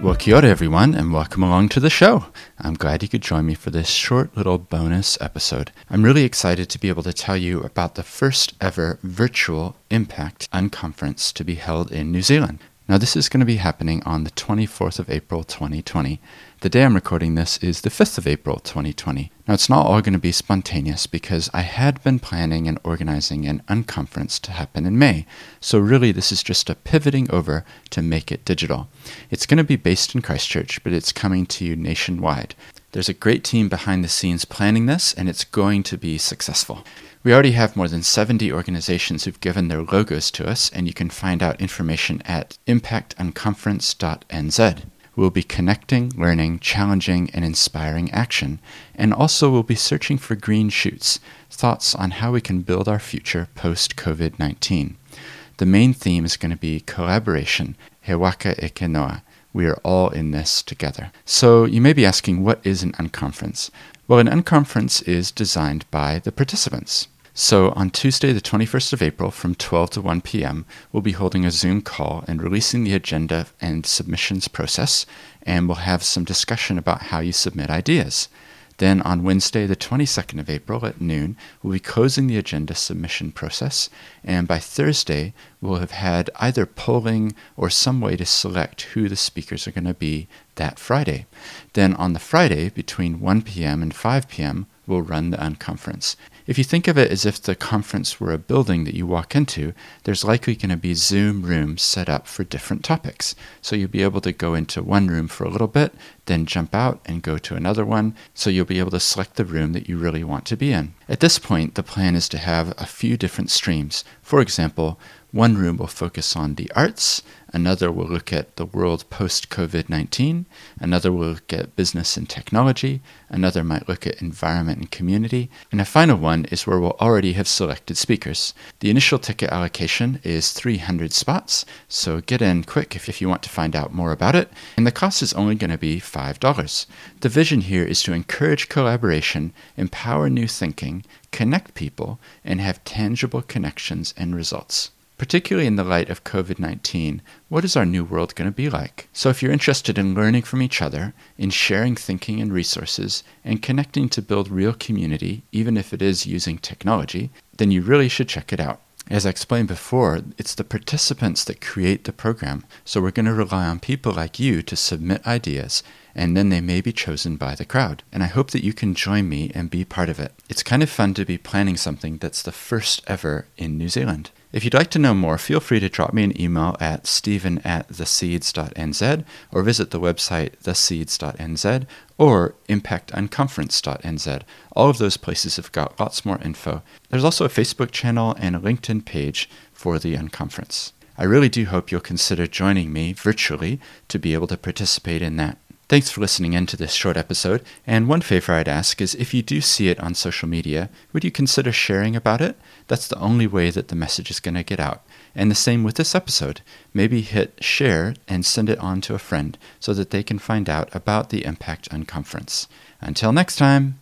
Well, kia ora, everyone, and welcome along to the show. I'm glad you could join me for this short little bonus episode. I'm really excited to be able to tell you about the first ever virtual Impact Unconference to be held in New Zealand. Now, this is going to be happening on the 24th of April 2020. The day I'm recording this is the 5th of April 2020. Now, it's not all going to be spontaneous because I had been planning and organizing an unconference to happen in May. So, really, this is just a pivoting over to make it digital. It's going to be based in Christchurch, but it's coming to you nationwide. There's a great team behind the scenes planning this, and it's going to be successful. We already have more than 70 organizations who've given their logos to us, and you can find out information at impactunconference.nz. We'll be connecting, learning, challenging, and inspiring action, and also we'll be searching for green shoots, thoughts on how we can build our future post COVID 19. The main theme is going to be collaboration, he waka eke noa. We are all in this together. So you may be asking, what is an unconference? Well, an unconference is designed by the participants. So on Tuesday, the 21st of April, from 12 to 1 p.m., we'll be holding a Zoom call and releasing the agenda and submissions process, and we'll have some discussion about how you submit ideas. Then on Wednesday, the 22nd of April at noon, we'll be closing the agenda submission process, and by Thursday, we'll have had either polling or some way to select who the speakers are going to be that Friday. Then on the Friday, between 1 p.m. and 5 p.m., we'll run the unconference. If you think of it as if the conference were a building that you walk into, there's likely going to be Zoom rooms set up for different topics. So you'll be able to go into one room for a little bit, then jump out and go to another one. So you'll be able to select the room that you really want to be in. At this point, the plan is to have a few different streams. For example, one room will focus on the arts, another will look at the world post COVID 19, another will look at business and technology, another might look at environment and community, and a final one is where we'll already have selected speakers. The initial ticket allocation is 300 spots, so get in quick if, if you want to find out more about it, and the cost is only going to be $5. The vision here is to encourage collaboration, empower new thinking, connect people, and have tangible connections and results particularly in the light of COVID 19, what is our new world going to be like? So, if you're interested in learning from each other, in sharing thinking and resources, and connecting to build real community, even if it is using technology, then you really should check it out. As I explained before, it's the participants that create the program, so we're going to rely on people like you to submit ideas, and then they may be chosen by the crowd. And I hope that you can join me and be part of it. It's kind of fun to be planning something that's the first ever in New Zealand. If you'd like to know more, feel free to drop me an email at stephen at theseeds.nz or visit the website theseeds.nz or impactunconference.nz. All of those places have got lots more info. There's also a Facebook channel and a LinkedIn page for the unconference. I really do hope you'll consider joining me virtually to be able to participate in that. Thanks for listening in to this short episode. And one favor I'd ask is if you do see it on social media, would you consider sharing about it? That's the only way that the message is going to get out. And the same with this episode. Maybe hit share and send it on to a friend so that they can find out about the Impact Unconference. Until next time.